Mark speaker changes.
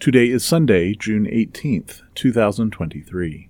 Speaker 1: Today is Sunday, June 18th, 2023.